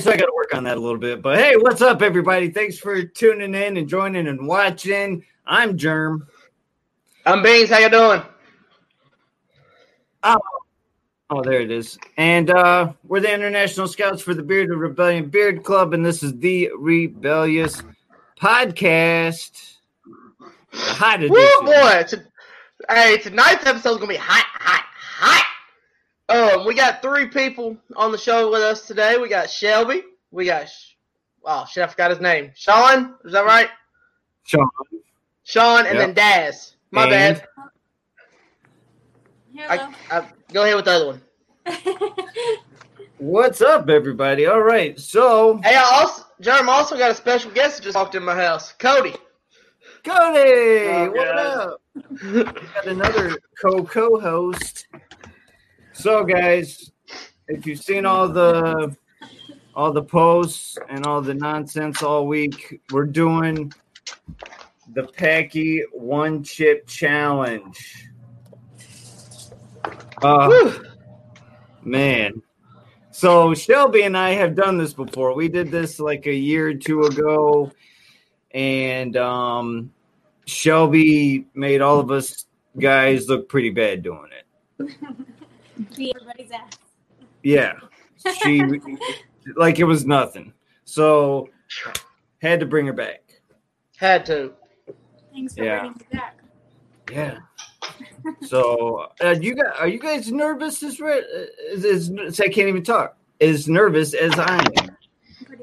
so I got to work on that a little bit. But hey, what's up, everybody? Thanks for tuning in and joining and watching. I'm Germ. I'm Beanz. How you doing? Oh, oh, there it is. And uh, we're the International Scouts for the Bearded Rebellion Beard Club, and this is the Rebellious Podcast. The hot edition. Woo, boy! It's hey, tonight's episode's gonna be hot, hot, hot. Um, we got three people on the show with us today. We got Shelby. We got, Sh- oh shit, I forgot his name. Sean, is that right? Sean. Sean, and Yep. then Daz. My And- bad. Hello. I, I, go ahead with the other one. What's up, everybody? All right, so Hey, I also, Jerem also got a special guest that just walked in my house. Cody. Cody, Oh, what God. up? We got another co co-host. So, guys, if you've seen all the all the posts and all the nonsense all week, we're doing the Paqui One Chip Challenge. Uh, man. So Shelby and I have done this before. We did this like a year or two ago, and um, Shelby made all of us guys look pretty bad doing it. Beat everybody's ass. Yeah, she like it was nothing. So had to bring her back. Had to. Thanks for Yeah. bringing me back. Yeah. So uh, you guys, are you guys nervous as re- as, as I can't even talk. As nervous as I am.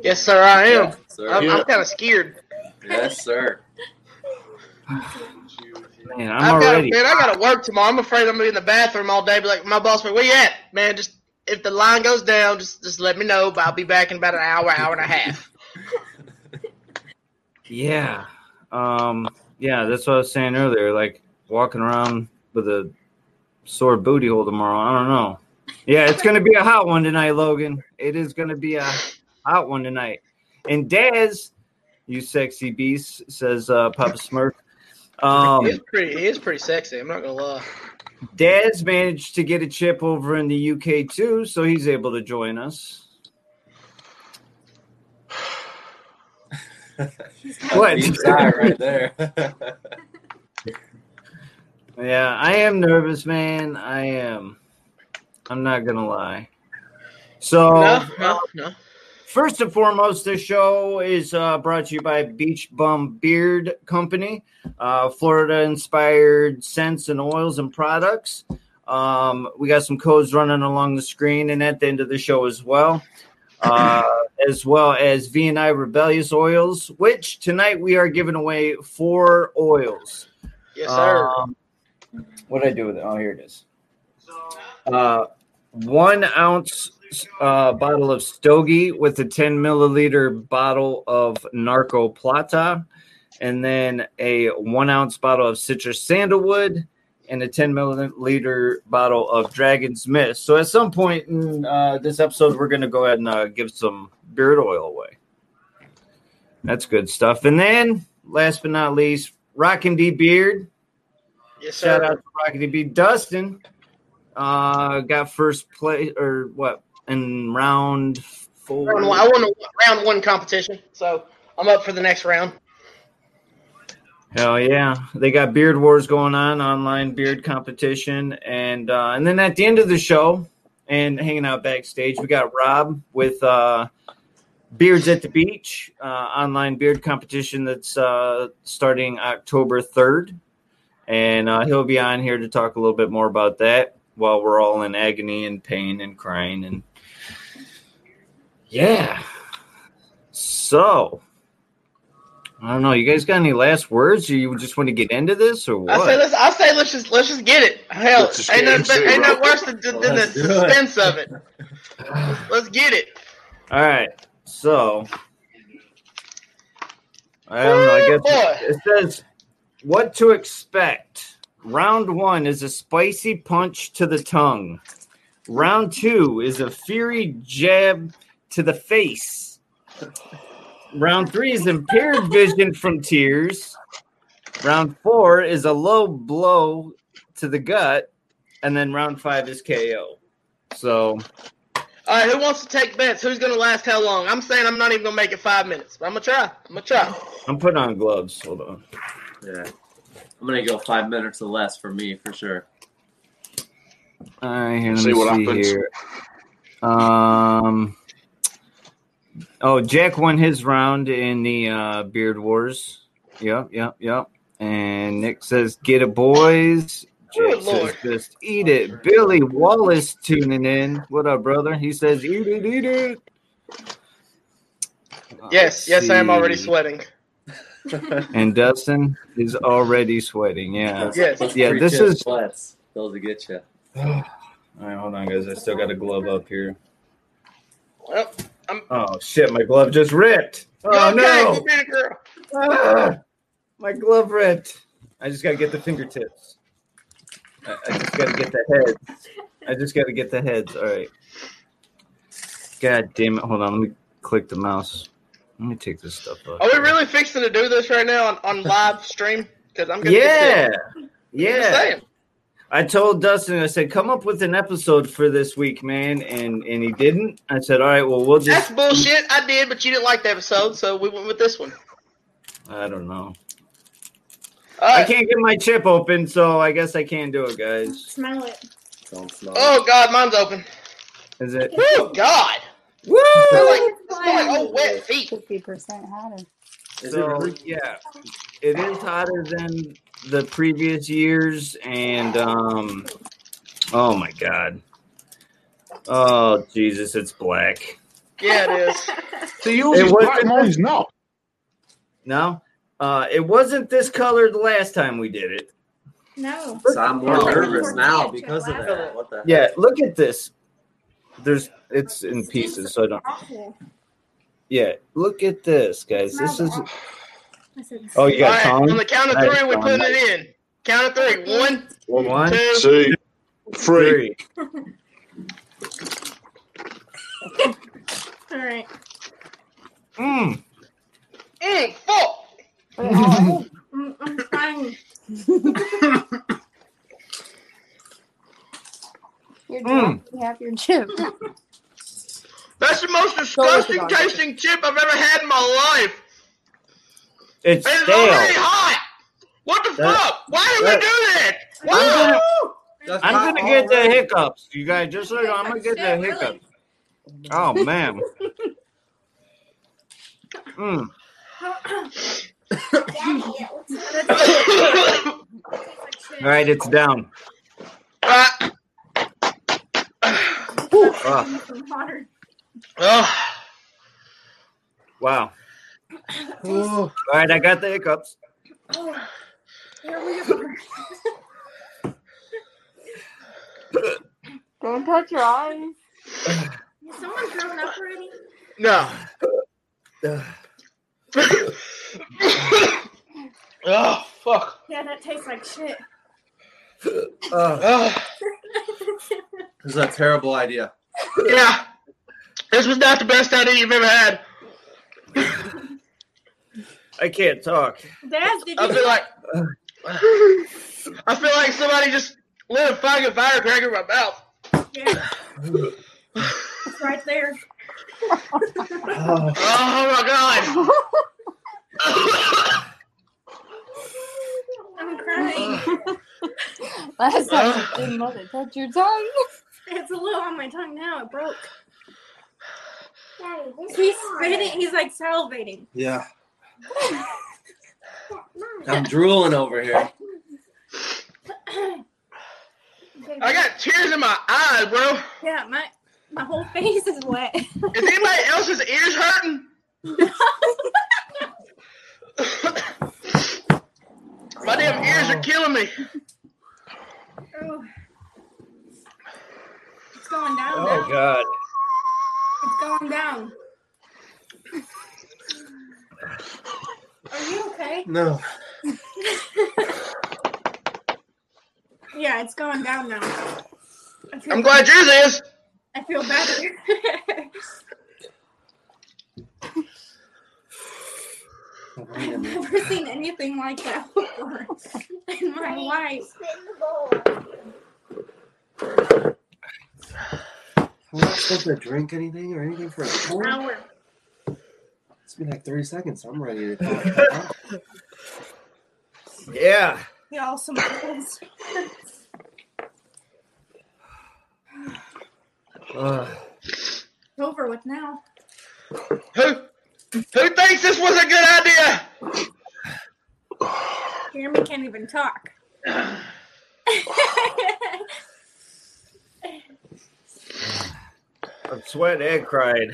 Yes, sir, I am. Yes, sir. I'm, I'm kind of scared. Yes, sir. Man, I'm I've got, already. man, I got to work tomorrow. I'm afraid I'm gonna be in the bathroom all day. Be like, my boss, like, where you at, man? Just if the line goes down, just just let me know. But I'll be back in about an hour, hour and a half. Yeah. Um, yeah, that's what I was saying earlier. Like walking around with a sore booty hole tomorrow. I don't know. Yeah, it's gonna be a hot one tonight, Logan. It is gonna be a hot one tonight. And Daz, you sexy beast, says uh Papa Smurf. Um he is pretty. He is pretty sexy. I'm not gonna lie. Daz managed to get a chip over in the UK too, so he's able to join us. What? Beats eye right there. Yeah, I am nervous, man. I am. I'm not gonna lie. So No, no, no. First and foremost, this show is uh, brought to you by Beach Bum Beard Company, uh, Florida inspired scents and oils and products. Um, we got some codes running along the screen and at the end of the show as well, uh, as well as V&I Rebellious Oils, which tonight we are giving away four oils. Yes, sir. Um, what did I do with it? Oh, here it is. Uh, one ounce uh, bottle of Stogie with a 10 milliliter bottle of Narco Plata, and then a one ounce bottle of citrus sandalwood, and a 10 milliliter bottle of Dragon's Mist. So at some point in uh, this episode, we're going to go ahead and uh, give some beard oil away. That's good stuff. And then, last but not least, Rockin' D Beard. yes, sir. Shout out to Rockety B. Dustin uh, got first place or what in round four. Round one, I won a round one competition, so I'm up for the next round. Hell yeah, they got Beard Wars going on, online beard competition, and uh, and then at the end of the show, and hanging out backstage, we got Rob with uh, Beards at the Beach, uh, online beard competition that's uh, starting October third, and uh, he'll be on here to talk a little bit more about that while we're all in agony and pain and crying and yeah. So I don't know. You guys got any last words, or you just want to get into this, or I say what? let's. I say let's just let's just get it. Hell, Let's ain't get nothing, into ain't nothing worse than, than the Let's it. suspense of it. Let's get it. All right. So I don't know. I guess boy. it says what to expect. Round one is a spicy punch to the tongue. Round two is a fiery jab to the face. Round three is impaired vision from tears. Round four is a low blow to the gut. And then round five is KO. So All right, who wants to take bets? Who's gonna last how long? I'm saying I'm not even gonna make it five minutes, but I'm gonna try. I'm gonna try. I'm putting on gloves. Hold on. Yeah. I'm gonna go five minutes or less for me for sure. All right, here, let See me what see happens. here. Um. Oh, Jack won his round in the uh, Beard Wars. Yep, yep, yep. And Nick says, "Get it, boys." Jack says, Lord. "Just eat it." Billy Wallace tuning in. What up, brother? He says, "Eat it, eat it." Yes, let's yes, I am already sweating. And Dustin is already sweating. Yeah. Yes. Yeah, this pre-tip is- sweats. Those will get you. All right, hold on, guys. I still got a glove up here. Well, Oh shit, my glove just ripped. Oh no. go girl. Ah, my glove ripped. I just gotta get the fingertips. I, I just gotta get the heads. I just gotta get the heads. All right. God damn it. Hold on. Let me click the mouse. Let me take this stuff off. Are we really fixing to do this right now on, on live stream? Because I'm gonna Yeah. Get sick. I'm just Yeah. Saying. I told Dustin, I said, come up with an episode for this week, man. And and he didn't. I said, all right, well, we'll just. That's bullshit. I did, but you didn't like the episode, so we went with this one. I don't know. All I can't get my chip open, so I guess I can't do it, guys. Smell it. Don't smell. Oh God, mine's open. Is it? Oh God. Woo! Smell like, smell like old oh, wet feet. Fifty percent hotter. So yeah, it is hotter than the previous years, and um, oh my god, oh Jesus, it's black. Yeah, it is. To use It his was- black noise now. No, uh, it wasn't this color the last time we did it. No. So I'm more Oh. nervous now because of that. What the? Yeah, look at this. There's it's in pieces, so I don't. Yeah, look at this, guys. This is. awful. I said, Oh, you got right, tongue. on the count of three, we Tom. putting it in. Count of three. One, one, one two, two, three. three. All right. Mm. Mm, fuck. Mm, I'm trying. You're Mm. You have your chip. That's the most disgusting tasting chip I've ever had in my life. It's And it's already hot. What the That- fuck? Why did that- we do that? I'm gonna, I'm gonna get the hiccups, you guys. Just so you know, I'm gonna get the hiccups. Oh man. Mm. All right, it's down. Oh, Water. oh. wow. All right, I got the hiccups. Oh, here we go. Don't touch your eyes. Is someone thrown up already? No. oh, fuck. Yeah, that tastes like shit. Uh, Oh, This is a terrible idea. yeah. This was not the best idea you've ever had. I can't talk. Dad, did I you? feel like I feel like somebody just lit a fucking firecracker in my mouth. Yeah. It's right there. Oh, Oh my god. I'm crying. Last time you didn't let it touch your tongue. It's a little on my tongue now. It broke. He's spitting. He's like salivating. Yeah. I'm drooling over here. I got tears in my eyes, bro. Yeah, my my whole face is wet. Is anybody else's ears hurting? my damn ears are killing me. Ooh. It's going down oh now. God. It's going down. Are you okay? No. Yeah, it's going down now. I feel I'm glad yours is. I feel better. I've never seen anything like that before in my life. We're not supposed to drink anything or anything for a tour. Hour. It's been like 30 seconds. I'm ready to talk. Yeah. Y'all some fools. Uh, Over with now. Who who thinks this was a good idea? Jeremy can't even talk. I'm sweating and crying.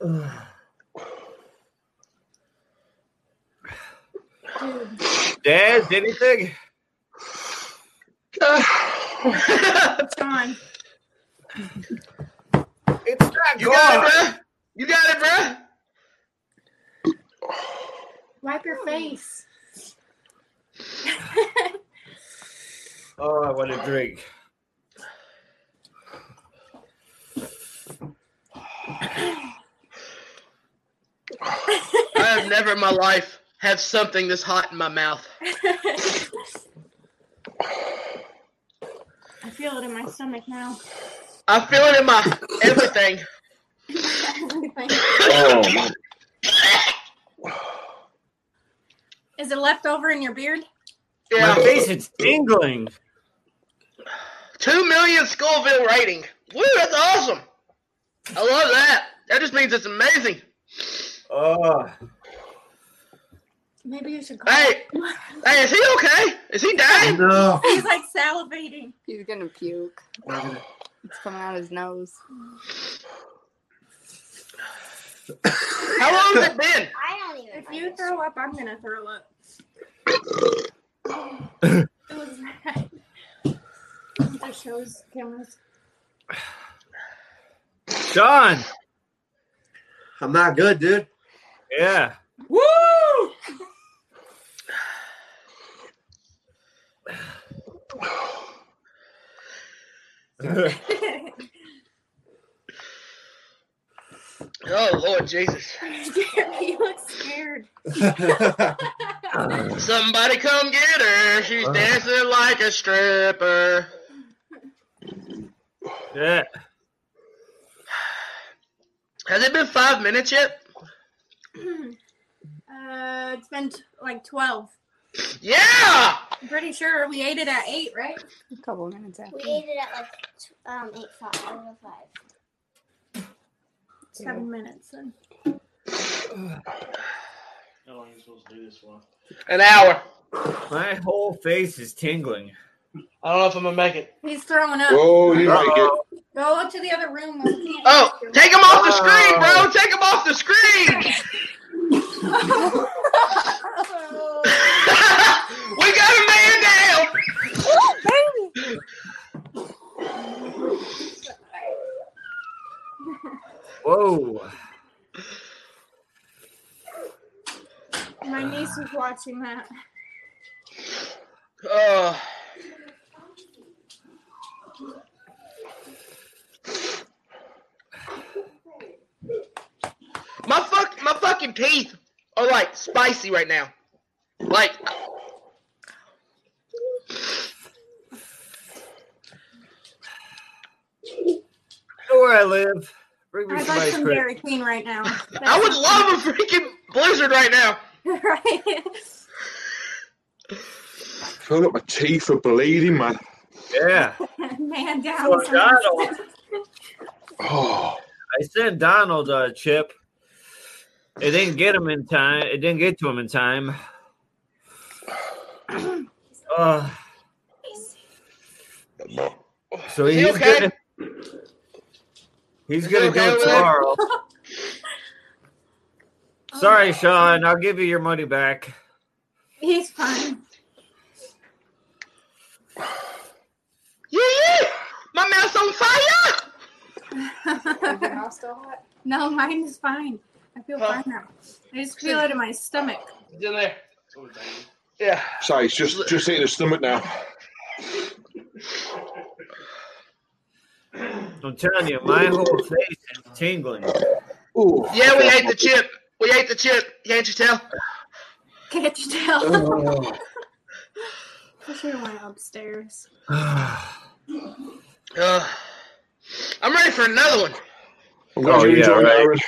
Dude. Dad, anything? Uh, it's gone. It's not You got gone. it, bruh. You got it, bruh. Wipe your face. Oh, I want to drink. I have never in my life have something this hot in my mouth. I feel it in my stomach now. I feel it in my everything. Everything. Oh. Is it left over in your beard? Yeah. My Yeah. face is tingling. Two million Scoville rating. Woo, that's awesome. I love that. That just means it's amazing. Oh, Maybe you should call. Hey, hey, is he okay? Is he dying? no. He's like salivating. He's gonna puke. It's coming out his nose. How long has it been? I don't even. If like you this. throw up, I'm gonna throw up. it was bad. That shows cameras. Sean. I'm not good, dude. Yeah. Woo! Oh Lord Jesus! Jeremy, you look scared. Somebody come get her. She's dancing like a stripper. yeah. Has it been five minutes yet? uh, it's been t- like 12. Yeah! I'm pretty sure we ate it at 8, right? A couple minutes after. We ate it at like t- um eight five over five. Seven minutes. Then. How long are you supposed to do this for? An hour. My whole face is tingling. I don't know if I'm gonna make it. He's throwing up. Oh, you like it. Uh-oh. Go to the other room. we Oh, take him off the screen, bro! Take him off the screen! we got a man down! Whoa. My uh. niece was watching that. Oh. My fuck, my fucking teeth are like spicy right now. Like, know where I live. Bring me I'd some like ice some cream. Dairy Queen right now. I would love a freaking blizzard right now. right? I feel like my teeth are bleeding, man. Yeah. Man down. So Donald, Oh, I sent Donald a chip. It didn't get him in time. It didn't get to him in time. Uh, so Is he he's okay? gonna he's gonna okay do it tomorrow. Sorry, Sean. I'll give you your money back. He's fine. Yeah, yeah. My mouth's on fire. Is your mouth still hot? no, mine is fine. I feel Huh? fine now. I just feel it in my stomach. It's in there. Yeah. sorry, it's just just hitting the stomach now. I'm telling you, my whole face is tingling. Ooh. Yeah, we ate the chip. We ate the chip. Can't you tell? Can't you tell? Oh. I should have went upstairs. Ugh. Uh, I'm ready for another one. I'm glad Oh, you yeah, enjoyed right. it, Aaron.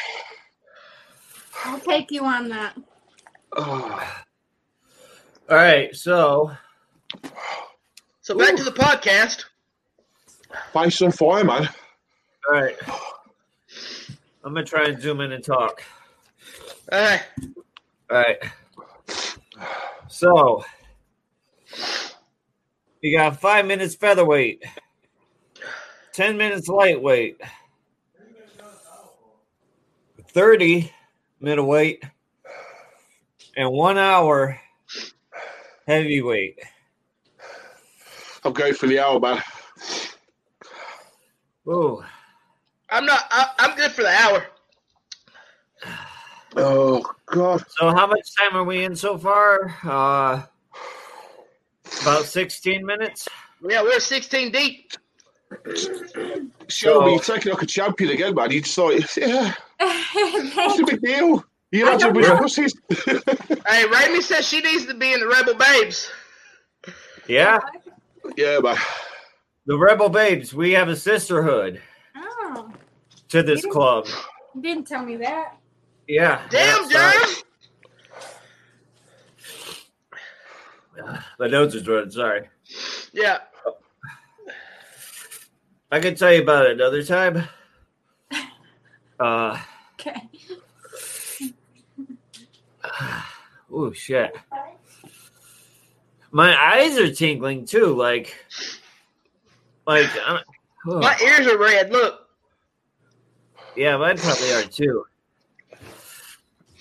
I'll take you on that. Oh, All right, so So back to the podcast. Find some fire, man. all right, I'm gonna try and zoom in and talk. All right. All right, so you got five minutes featherweight, ten minutes lightweight, thirty middleweight, and one hour heavyweight. I'm going for the hour, man. Ooh. I'm not. I, I'm good for the hour. Oh God. So how much time are we in so far? Uh about 16 minutes. Yeah, we're 16 deep. Shelby, you're So- taking like a champion again, man. You just like, yeah, what's Thank the big deal? You I lads are don't with know. pussies. Hey, Raimi says she needs to be in the Rebel Babes. Yeah, yeah, man. The Rebel Babes, we have a sisterhood Oh, to this club. you didn't tell me that. Yeah. Damn, that's right. My nose is running, sorry. Yeah. I can tell you about it another time. Uh Okay. oh shit. My eyes are tingling too, like like I'm, oh. My ears are red. Look. yeah, mine probably are too.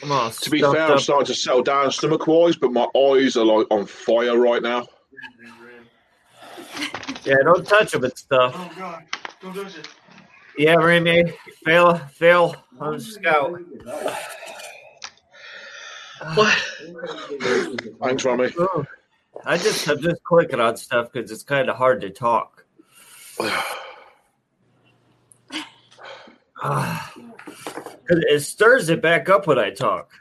I'm all To be stuffed fair, I'm starting to settle down stomach wise, but my eyes are like on fire right now. Yeah, don't touch them and stuff. Oh god, don't touch it. Yeah, Remy, fail, fail on scout. What? Thanks, Rami. I just I'm just clicking on stuff because it's kind of hard to talk. It stirs it back up when I talk.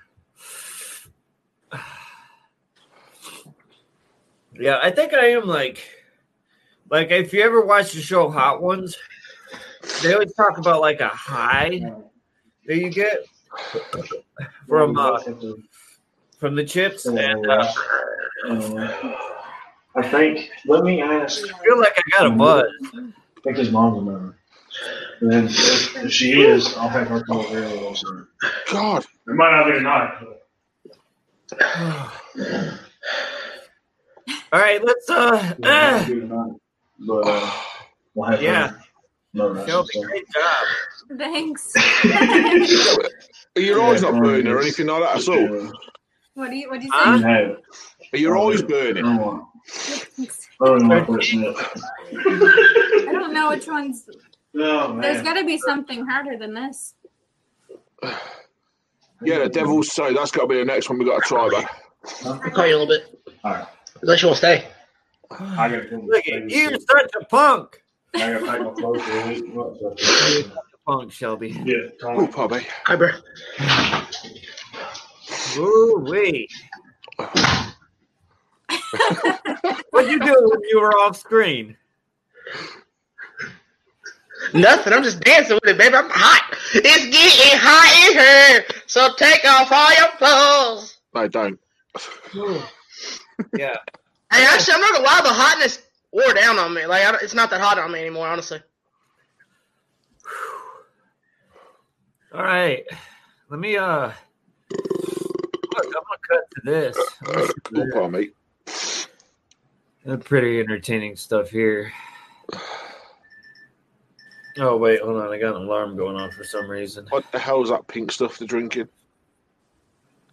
Yeah, I think I am like, like if you ever watch the show Hot Ones, they always talk about like a high that you get from uh, from the chips, and uh, I think. Let me ask. I feel like I got a buzz. I think his mom's a member. And if, if she is, I'll have her come over here also. God. It might not be tonight. But All right, let's uh, it uh tonight. But uh, we'll have Yeah. her. No, that's Shelby, just- great job. Thanks. Are your eyes not burning or anything like that at all? What do you What do you Huh? You say? have it. Are always eyes I burning? don't. I don't want to snip. I don't know which ones. Oh There's man. got to be something harder than this. Yeah, the devil's say that's got to be the next one we got to try, man. I'll call you a little bit. Alright. Unless you want to stay. I gotta. Look at you're such a punk. I gotta take my clothes a week. What, so- Punk, Shelby. Yeah, Oh, Tony. Bobby. Hi, bro. Ooh wee. What'd you do when you were off screen? Nothing. I'm just dancing with it, baby. I'm hot. It's getting hot in here. So take off all your clothes. No, don't. Yeah. Hey, actually, I'm not gonna lie. The hotness wore down on me. Like, I it's not that hot on me anymore, honestly. All right. Let me uh look, I'm gonna cut to this. I'm gonna see Oh, this. pardon me. Uh, pretty entertaining stuff here. Oh wait, hold on. I got an alarm going on for some reason. What the hell is that pink stuff they're drinking?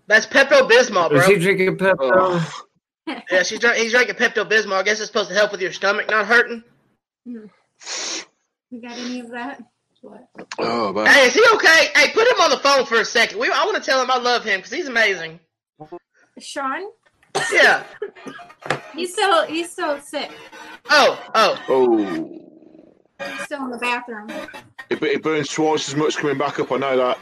That's Pepto Bismol, bro. Is he drinking Pepto? Oh, Yeah, she's drink, he's drinking Pepto Bismol. I guess it's supposed to help with your stomach not hurting. You got any of that? Oh man. Hey, is he okay? Hey, put him on the phone for a second. We, I want to tell him I love him because he's amazing. Sean, Yeah. he's still he's still sick. Oh, oh. Oh. He's still in the bathroom. It, it burns twice as much coming back up, I know that.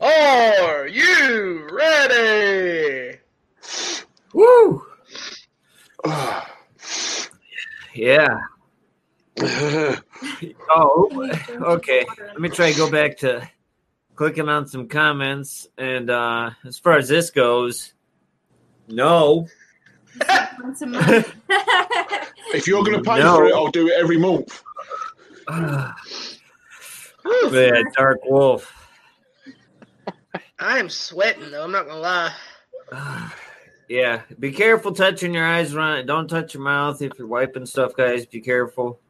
Are you ready? Woo! Yeah. Oh, okay. Let me try to go back to clicking on some comments. And uh as far as this goes, no. Want some money? If you're going to pay No. for it, I'll do it every month. yeah, Dark Wolf. I am sweating though. I'm not gonna lie. Yeah, be careful touching your eyes around it. Don't touch your mouth if you're wiping stuff, guys. Be careful.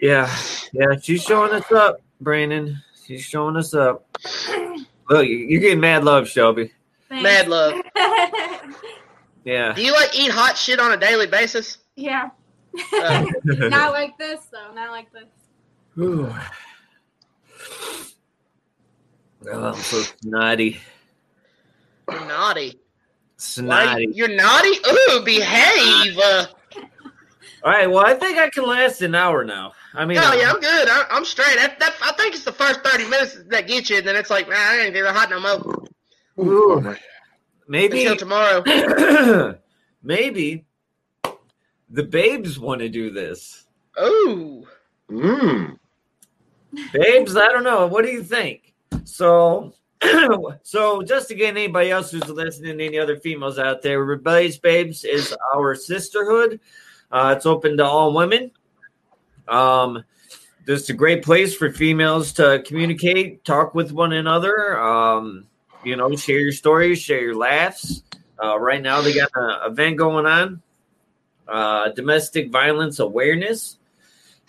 Yeah, yeah, she's showing us up, Brandon. She's showing us up. Look, you're getting mad love, Shelby. Thanks. Mad love. Yeah. Do you like eat hot shit on a daily basis? yeah. Uh, Not like this though. Not like this. Ooh. Oh, I'm so snotty. You're naughty. Why- Snotty. You're naughty. Ooh, behave. Uh, All right, well, I think I can last an hour now. I mean, no, uh, yeah, I'm good. I, I'm straight. That, that, I think it's the first 30 minutes that get you, and then it's like, man, I ain't even hot no more. Ooh, maybe Until tomorrow. maybe the babes want to do this. Ooh. Mmm. Babes, I don't know. What do you think? So, so just to get anybody else who's listening, any other females out there, Rebellious Babes is our sisterhood. Uh, it's open to all women. Um, just a great place for females to communicate, talk with one another. Um, you know, share your stories, share your laughs. Uh, right now, they got an event going on. Uh, domestic violence awareness.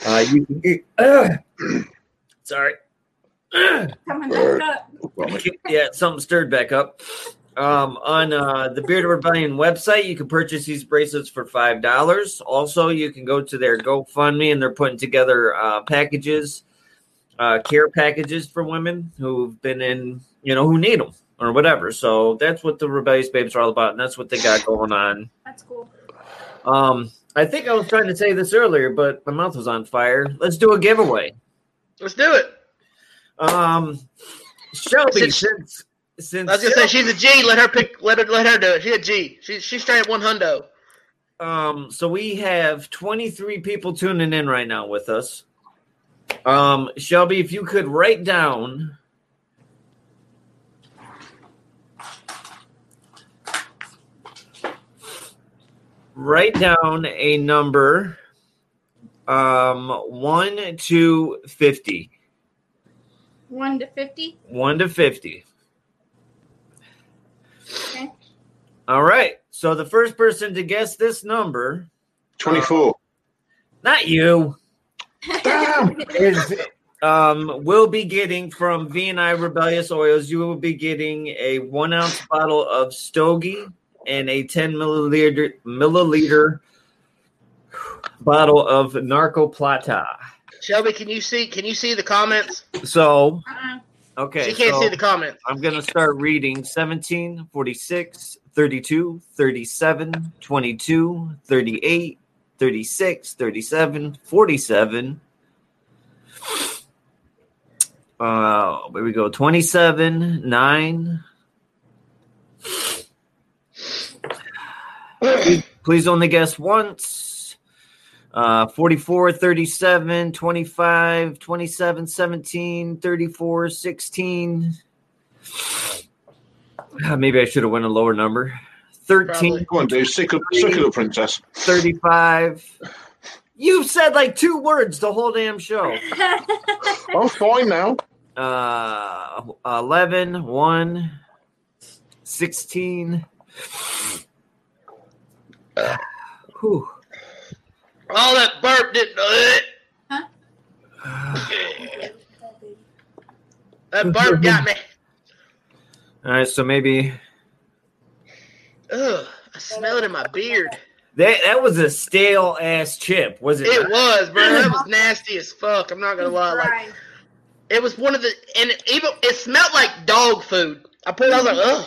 Uh, you can sorry. Coming back up. yeah, something stirred back up. Um, on uh, the Bearded Rebellion website, you can purchase these bracelets for five dollars. Also, you can go to their GoFundMe, and they're putting together uh, packages, uh, care packages for women who've been in, you know, who need them or whatever. So that's what the Rebellious Babes are all about, and that's what they got going on. That's cool. Um, I think I was trying to say this earlier, but my mouth was on fire. Let's do a giveaway. Let's do it. Um, Shelby, Since- since since I was gonna say she's a G. Let her pick. Let her. Let her do it. She's a G. She, she's straight one hundo. Um, so we have 23 people tuning in right now with us. Um, Shelby, if you could write down write down a number um 1 to 50. One to fifty. 1 to 50. Okay. All right. So the first person to guess this number, 24. not you. is um will be getting from V and I Rebellious Oils. You will be getting a one ounce bottle of Stogie and a ten milliliter milliliter bottle of Narco Plata. Shelby, can you see? Can you see the comments? So Uh-uh. okay, she can't so see the comments. I'm gonna start reading 17, 46, 32, 37, 22, 38, 36, 37, 47. Uh, where we go? 27, 9. Please only guess once. Uh, 44, 37, 25, 27, 17, 34, 16. Ah, Maybe I should have went a lower number. 13, Come on, dude. Sick of, sick of the princess. 35. You've said like two words the whole damn show. I'm fine now. Uh, 11, 1, 16. Whew. All that burp didn't. Uh, huh? that burp got me. All right, so maybe Ugh, I smell it in my beard. that that was a stale ass chip, was it? It not? was, bro. That was nasty as fuck. I'm not gonna lie. Like it was one of the, and it, even it smelled like dog food. I put it. I was like, ugh,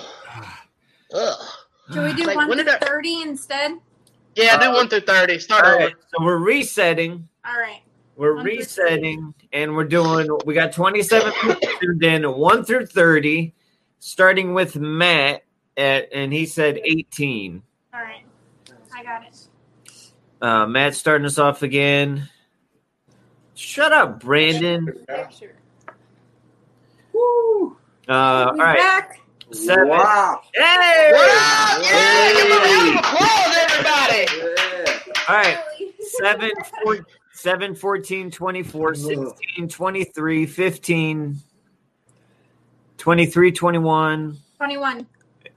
ugh. Should we do Like, one when to did I- thirty instead? Yeah, do one through thirty. Start All over. right, so we're resetting. All right. We're One resetting, and we're doing. We got 27 people tuned in, one through 30, starting with Matt at, and he said 18. All right. I got it. Uh, Matt starting us off again. Shut up, Brandon. Picture. Uh, all He's right, back. Seven. Wow. Hey! What up? Yeah, give them a round of applause, everybody. Yeah. All right, seven, four, seven, 14, 24, 16, 23, 15, 23, 21. 21.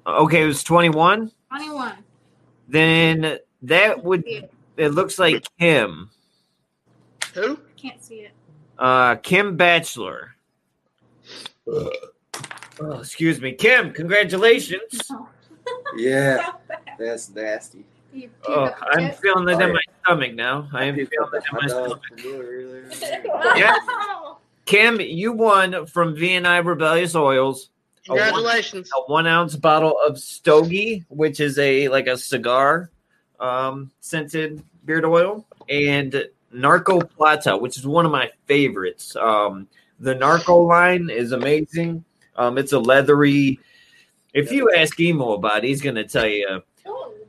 Okay, it was 21. 21. Then that would, it looks like Kim. Who? Can't see it. Uh, Kim Bachelor. Oh, excuse me, Kim. Congratulations. Yeah. That's nasty. Oh, I'm chip? feeling it Oh, in yeah. my stomach now. I am feeling it in my stomach. Yeah. Kim, you won from V&I Rebellious Oils Congratulations. a one ounce bottle of Stogie, which is a like a cigar um, scented beard oil, and Narco Plata, which is one of my favorites. Um, the Narco line is amazing. Um, it's a leathery. If you ask Immo about it, he's gonna tell you.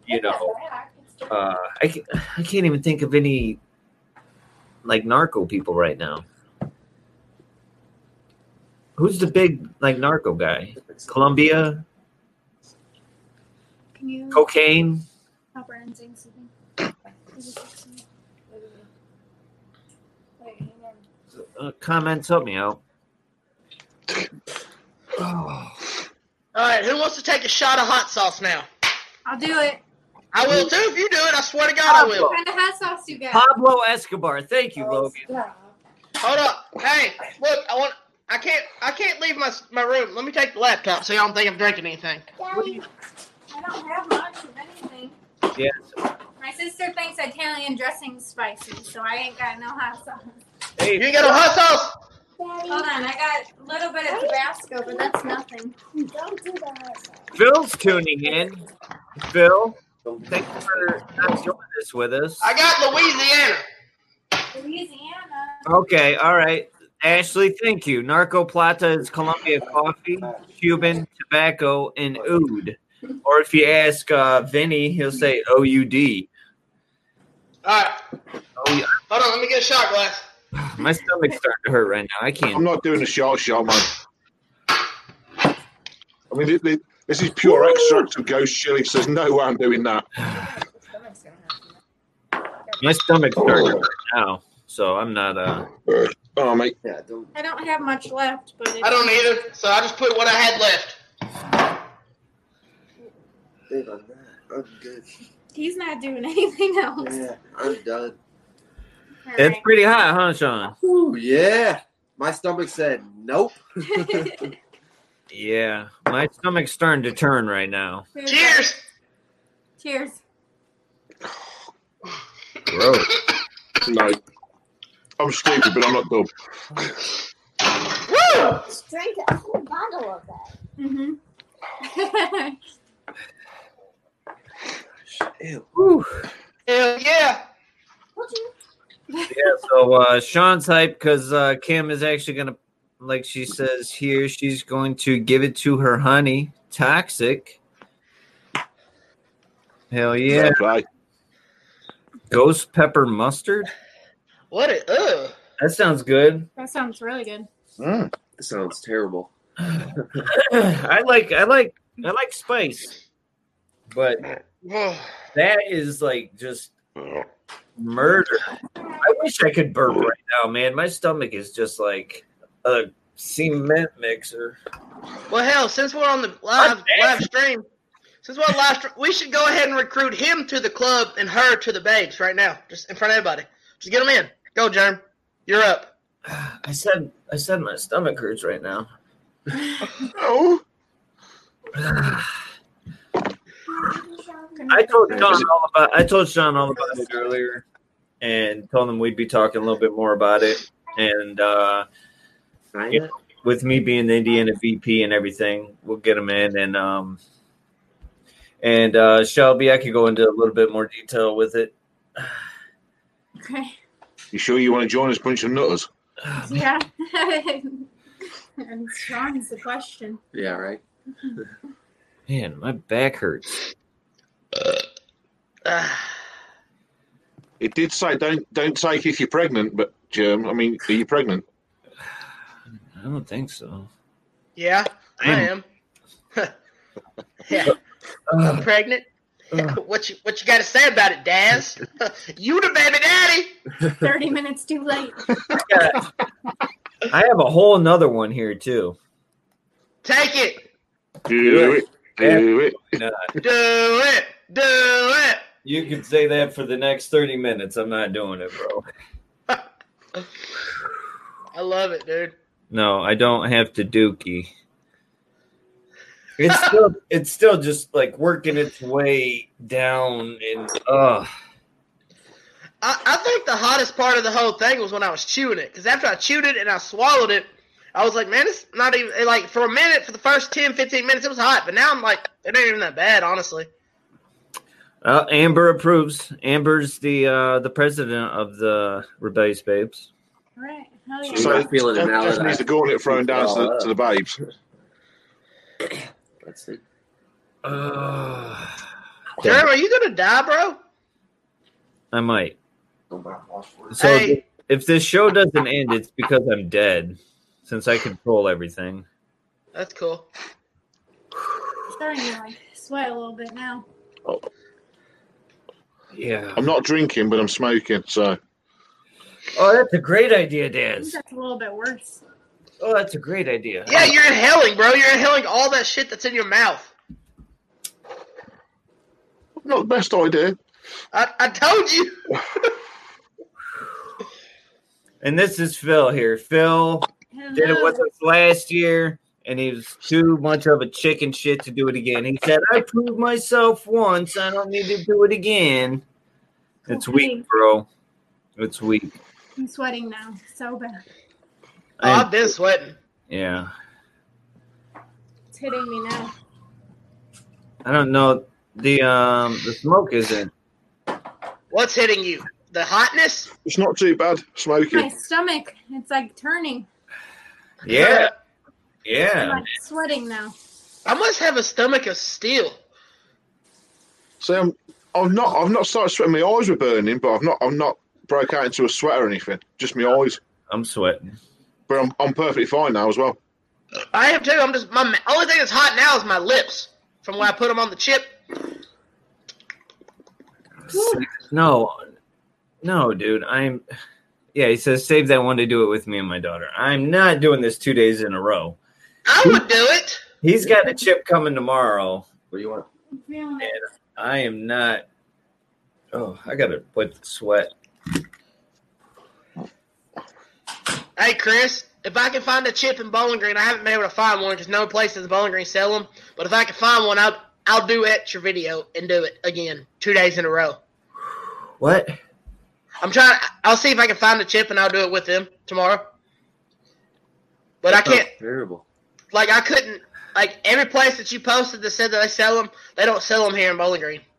You know, Uh, I ca- I can't even think of any like narco people right now. Who's the big like narco guy? Colombia, Can you cocaine. Uh, comments help me out. All right, who wants to take a shot of hot sauce now? I'll do it. I will too if you do it. I swear to God, I will. What kind of hot sauce you got? Pablo Escobar. Thank you, oh, Logan. Hold up. Hey, look, I want. I can't. I can't leave my my room. Let me take the laptop so y'all don't think I'm drinking anything. Daddy, I don't have much of anything. Yes. My sister thinks Italian dressing's spicy, so I ain't got no hot sauce. Hey, You ain't got no hot sauce. Hold on, I got a little bit of Tabasco, but that's nothing. Don't do that. Phil's tuning in. Phil, thank you for not joining us with us. I got Louisiana. Louisiana. Okay, all right. Ashley, thank you. Narco Plata is Colombia coffee, Cuban tobacco, and oud. Or if you ask uh, Vinny, he'll say O U D. All right. Oh, yeah. Hold on. Let me get a shot glass. My stomach's starting to hurt right now. I can't. I'm can't. doing a short shot, man. I mean, th- th- this is pure extract of ghost chili, so there's no way I'm doing that. My stomach's starting to hurt now, so I'm not. Uh, Oh, mate. Yeah, don't. I don't have much left, but if I don't either, so I just put what I had left. Think on that. I'm good. he's not doing anything else. Yeah, I'm done. All it's right. pretty hot, huh, Sean? Ooh, yeah. My stomach said nope. Yeah, my stomach's starting to turn right now. Cheers. Cheers. Gross. No. I'm stupid, but I'm not dumb. Woo! Just drink a whole bottle of that. Mm-hmm. Ew. Whew. Hell yeah. Would you? Yeah, so uh, Sean's hype because uh, Kim is actually gonna, like she says here, she's going to give it to her honey, toxic. Hell yeah, Fair ghost pepper mustard. What it? Ugh. That sounds good. that sounds really good. That sounds terrible. I like, I like, I like spice, but that is like just murder. I wish I could burp right now, man. My stomach is just like a cement mixer. Well, hell, since we're on the live What live stream, since we're on live stream, we should go ahead and recruit him to the club and her to the babes right now, just in front of everybody. Just get them in. Go, Germ. You're up. I said, I said my stomach hurts right now. Oh, I told Sean all about. I told Sean all about it earlier, and told them we'd be talking a little bit more about it. And uh, Kinda. with me being the Indiana VP and everything, we'll get them in. And um, and uh, Shelby, I could go into a little bit more detail with it. Okay. you sure you want to join us, bunch of nutters? Yeah. and Sean's the question. Yeah, right. Man, my back hurts. Ah. It did say don't don't take if you're pregnant, but germ. I mean, are you pregnant? I don't think so. Yeah, I hmm. am. yeah, I'm pregnant. Uh. what you what you got to say about it, Daz? you the baby daddy. 30 minutes too late. I have a whole another one here too. Take it. Do it. Do it. Nah, Do it. Do it. You can say that for the next 30 minutes. I'm not doing it, bro. I love it, dude. No, I don't have to dookie. It's still it's still just like working its way down and uh I, I think the hottest part of the whole thing was when I was chewing it. Because after I chewed it and I swallowed it, I was like, man, it's not even, like, for a minute, for the first 10, 15 minutes, it was hot. But now I'm like, it ain't even that bad, honestly. Uh, Amber approves. Amber's the uh, the president of the Rebellious Babes. Right. Hell yeah. I'm So feeling it now Jeff that needs I- the gauntlet thrown down to the, to the babes. Let's see. Uh, Jeremy, are you going to die, bro? I might. Go back, watch for it. So Hey. if this show doesn't end, it's because I'm dead, since I control everything. That's cool. starting to like sweat a little bit now. Yeah. I'm not drinking, but I'm smoking. So Oh, that's a great idea, Dan. that's a little bit worse. Oh, that's a great idea. Yeah, you're inhaling, bro. You're inhaling all that shit that's in your mouth. not the best idea. I, I told you. And this is Phil here. Phil did it with us last year, and he was too much of a chicken shit to do it again. He said, "I proved myself once. I don't need to do it again." It's weak, bro. It's weak. I'm sweating now. So bad. Oh, I- I've been sweating. yeah. It's hitting me now. I don't know. The um the smoke isn't. What's hitting you? The hotness? It's not too bad Smoking. My stomach, it's like turning. Yeah. I'm Yeah. like sweating now. I must have a stomach of steel. See, I'm, I'm not. I've not started sweating. My eyes were burning, but I've not. I'm not broke out into a sweat or anything. Just my eyes. I'm sweating. But I'm, I'm perfectly fine now as well. I am too. I'm just my only thing that's hot now is my lips from when I put them on the chip. No. No, dude. I'm yeah, he says save that one to do it with me and my daughter. I'm not doing this two days in a row. I would do it. He's got a chip coming tomorrow. What do you want? I'm. I am not. Oh, I gotta put sweat. Hey, Chris, if I can find a chip in Bowling Green, I haven't been able to find one because no places in Bowling Green sell them. But if I can find one, I'll I'll do extra video and do it again two days in a row. What? I'm trying. I'll see if I can find a chip and I'll do it with them tomorrow. But I can't. Terrible. Like I couldn't. Like every place that you posted that said that they sell them, they don't sell them here in Bowling Green.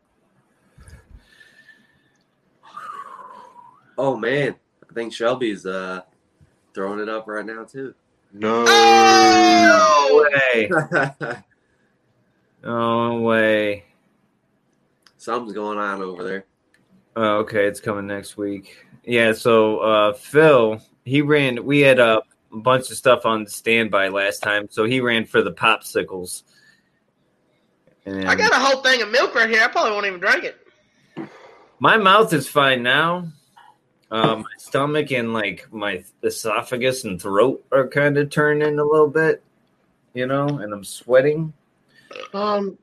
Oh man, I think Shelby's uh throwing it up right now too. No. Oh! Way. No way. Something's going on over there. Oh, okay, it's coming next week. Yeah, so uh Phil, he ran we had a bunch of stuff on standby last time, so he ran for the popsicles. And I got a whole thing of milk right here. I probably won't even drink it. my mouth is fine now. Um, my stomach and like my esophagus and throat are kind of turning a little bit, you know, and I'm sweating. Um,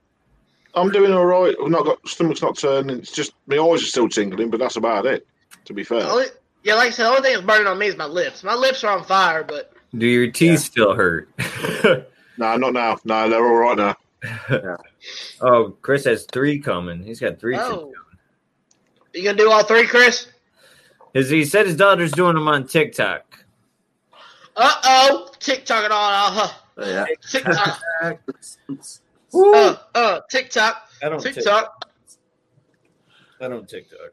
I'm doing all right. I've not got stomach's not turning. It's just my eyes are still tingling, but that's about it. To be fair, The only, yeah, like I said, the only thing that's burning on me is my lips. My lips are on fire, but Do your teeth still hurt? no, not now. No, they're all right now. oh, Chris has three coming. He's got three. oh, you gonna do all three, Chris? His, he said his daughter's doing them on TikTok. Uh oh, TikTok and all. Uh, yeah. TikTok. Uh, uh, TikTok. I don't TikTok. TikTok. I don't TikTok.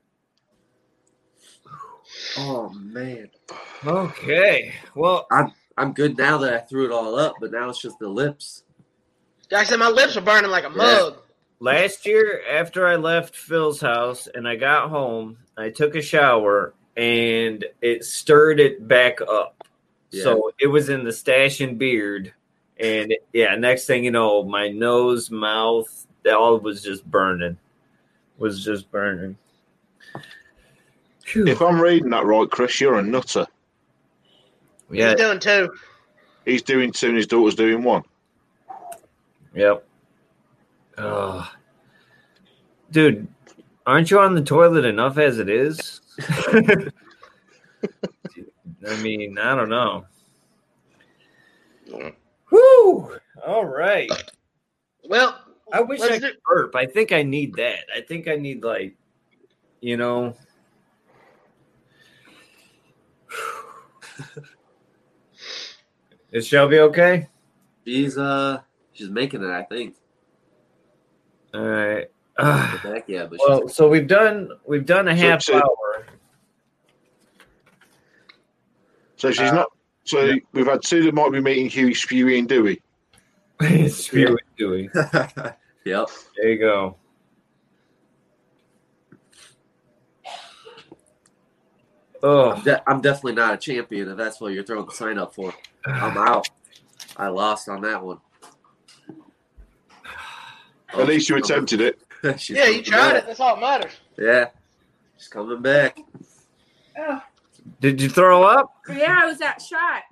Oh man, Okay. Well, I'm I'm good now that I threw it all up, but now it's just the lips. Like I said, my lips are burning like a mug. last year after I left Phil's house and I got home, I took a shower and it stirred it back up. So it was in the stash and beard. And yeah, next thing you know, my nose, mouth, that all was just burning. Was just burning. Phew. If I'm reading that right, Chris, you're a nutter. Yeah, He's doing two. He's doing two and his daughter's doing one. Yep. Oh. Dude, aren't you on the toilet enough as it is? I mean, I don't know. Whoo! All right. Well, I wish I could burp. I think I need that. I think I need like, you know. Is Shelby okay? She's uh she's making it, I think. All right. Back, yeah, but Well, so we've done we've done a So- half so- hour. So she's Uh, not. So we've had two that might be meeting Huey, Spewy, and Dewey. Spew Dewey. yep. There you go. Oh, I'm, de- I'm definitely not a champion if that's what you're throwing the sign up for. I'm out. I lost on that one. At least you attempted it. She's yeah, you tried back. it. That's all that matters. Yeah. She's coming back. Oh, did you throw up? yeah, I was that shot.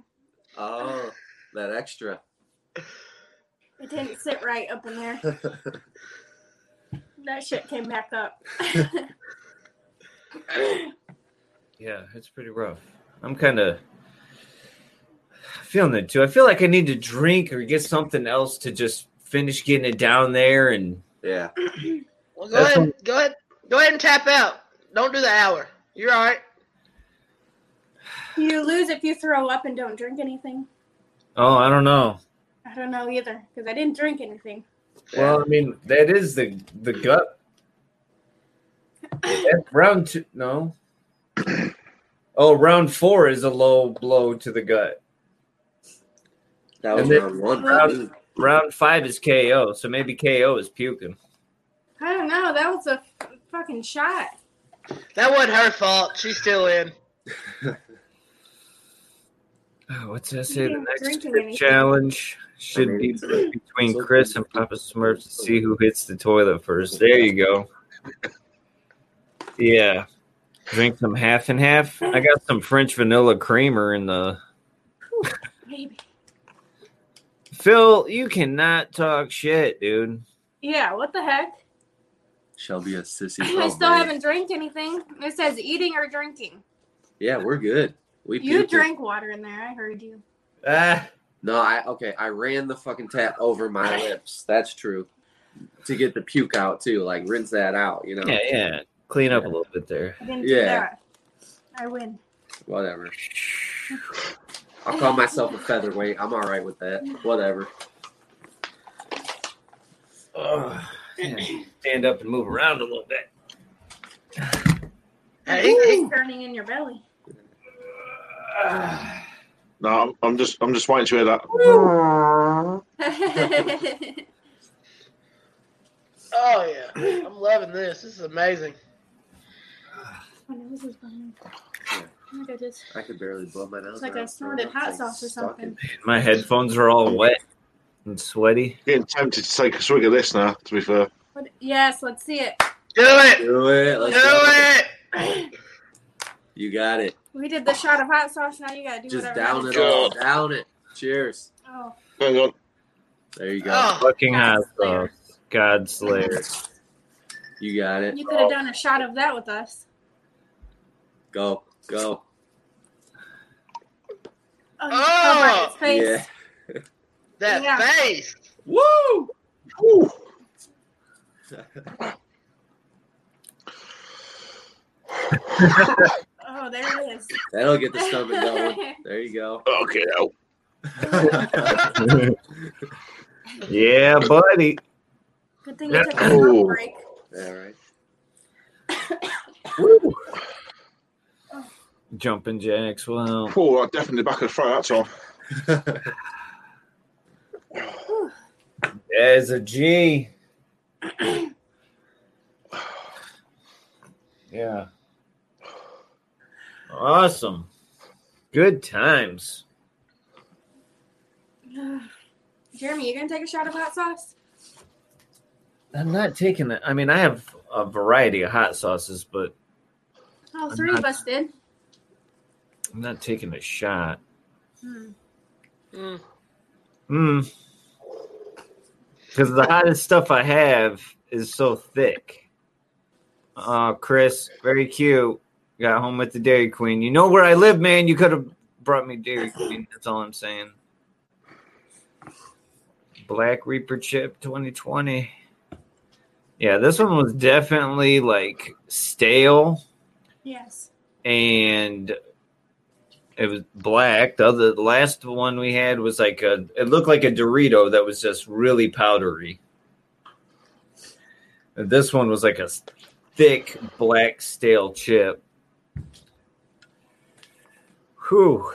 Oh, that extra. It didn't sit right up in there. That shit came back up. Yeah, it's pretty rough. I'm kind of feeling it too. I feel like I need to drink or get something else to just finish getting it down there and Yeah. Well, go That's ahead, go ahead, go ahead and tap out. Don't do the hour. You're all right. you lose if you throw up and don't drink anything. oh, I don't know. I don't know either because I didn't drink anything. Well, I mean, that is the the gut. That's round two. No. Oh, round four is a low blow to the gut. That was round one. Round, round five is KO, so maybe KO is puking. I don't know. That was a f- fucking shot. That wasn't her fault. She's still in. Oh, what's that say? The next drink trip anything. challenge should be between Chris and Papa Smurf to see who hits the toilet first. There you go. Yeah. Drink some half and half. I got some French vanilla creamer in the Maybe. Phil, you cannot talk shit, dude. Yeah. What the heck? Shelby a sissy. I still man. haven't drank anything. It says eating or drinking. Yeah, we're good. We You puked. drank water in there. I heard you. Ah, No, I okay. I ran the fucking tap over my lips. That's true. To get the puke out too, like rinse that out. You know. yeah, yeah. Clean up a little bit there. I Yeah. I win. Whatever. I'll call myself a featherweight. I'm all right with that. Whatever. Ugh. Stand up and move around a little bit. Hey, It's turning in your belly. No, I'm, I'm just I'm just waiting to hear that. oh yeah, I'm loving this. This is amazing. My nose is burning. Oh my goodness. I could barely blow my nose. It's like I around. snorted hot sauce or something. in- My headphones are all wet and sweaty. Getting tempted to take a swig of this now. To be fair, What? Yes, let's see it. Do it. Do it. Do Let's go. it. You got it. We did the shot of hot sauce. Now you gotta do it. Just whatever. down it all. Down it. Cheers. Oh, hang on. There you go. Oh, Fucking hot sauce. God Slayer. You got it. you could have done a shot of that with us. Go. Go. Oh, Oh! covered face. Yeah. that Yeah. face. Woo! Whew. Oh, there it is. That'll get the stomach going. There you go. Okay, yeah, buddy. Good thing you took a smoke break. All right. Jumping jacks. Well, Oh, that definitely back of the throat. That's all. as a G. Yeah. Awesome. Good times. Jeremy, you gonna take a shot of hot sauce? I'm not taking it. I mean, I have a variety of hot sauces, but oh, three I'm of us did. I'm not taking a shot. Hmm. Mm. Hmm. Because the hottest stuff I have is so thick. Oh, Chris, very cute. Got home with the Dairy Queen. You know where I live, man. You could have brought me Dairy Queen. That's all I'm saying. Black Reaper Chip 2020. Yeah, this one was definitely like stale Yes. and it was black. The other the last one we had was like a it looked like a Dorito that was just really powdery. And this one was like a thick black stale chip. Whew.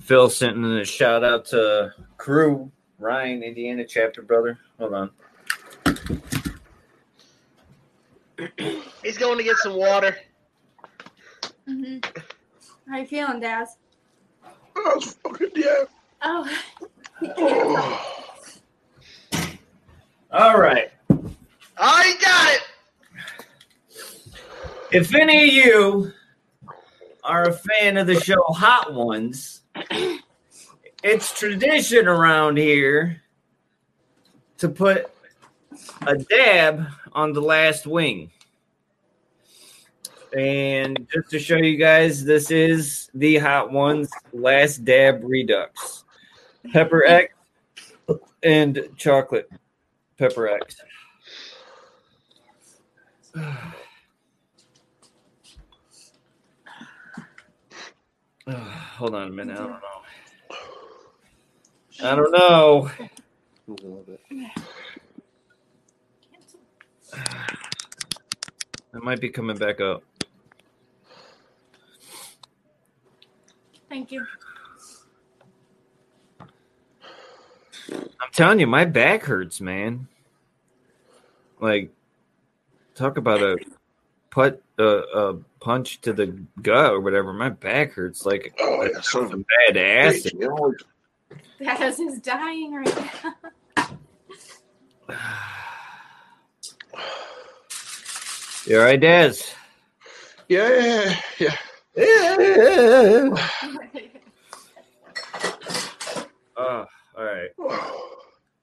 Phil sent in a shout out to crew Ryan, Indiana chapter brother. Hold on. He's going to get some water. hmm How you feeling, Daz? That's fucking yeah. Oh. All right. Oh, he got it. If any of you are a fan of the show Hot Ones, it's tradition around here to put a dab on the last wing. And just to show you guys, this is the Hot Ones Last Dab Redux. Pepper X and chocolate pepper X. Uh, hold on a minute. I don't know. I don't know. Bit. It might be coming back up. Thank you. I'm telling you, my back hurts, man. Like, talk about a put a, a punch to the gut or whatever. My back hurts like Oh, yeah, son a some bad acid. bitch, you is dying right now. You all right, Daz? Yeah, yeah. Oh, all right.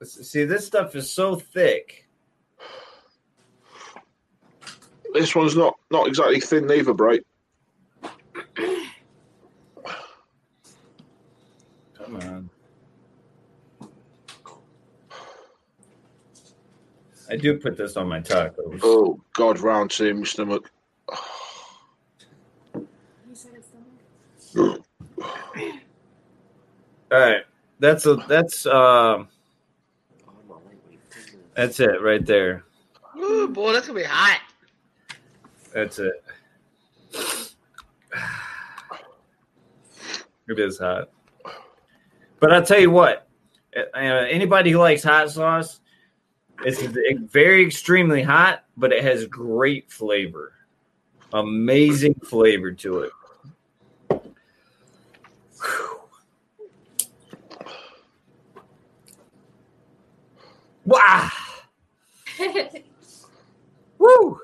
See, this stuff is so thick. This one's not not exactly thin either, Bright. Come on. I do put this on my tacos. Oh God, round to my stomach. He said it's the- All right, that's a that's um that's it right there. Ooh, boy, that's gonna be hot. That's it. It is hot, but I'll tell you what. uh, anybody who likes hot sauce, it's very extremely hot, but it has great flavor, amazing flavor to it. Wow. Woo!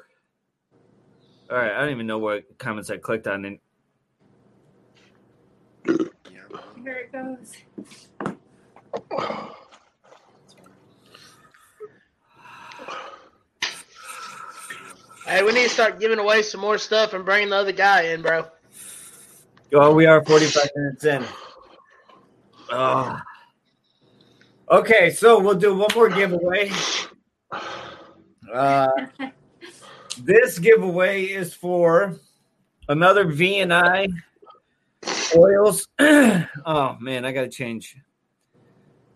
All right, I don't even know what comments I clicked on. And Here it goes. Hey, we need to start giving away some more stuff and bringing the other guy in, bro. oh, we are 45 minutes in. Oh. Okay, so we'll do one more giveaway. Uh, this giveaway is for another V and I oils. oh man, I gotta change.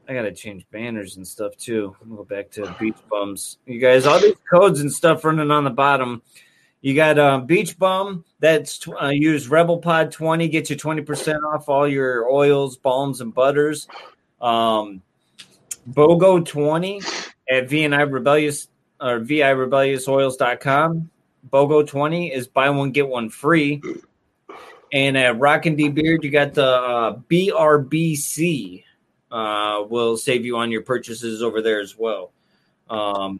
I gotta change banners and stuff too. I'm gonna go back to Beach Bums. You guys, all these codes and stuff running on the bottom. You got uh, Beach Bum. That's tw- uh, use Rebel Pod 20, get you 20% off all your oils, balms, and butters. Um, BOGO 20 at VNI Rebellious or VI Rebellious VIRebelliousOils.com. BOGO 20 is buy one, get one free. And at Rockin' D Beard, you got the uh, BRBC. Uh, will save you on your purchases over there as well. Um,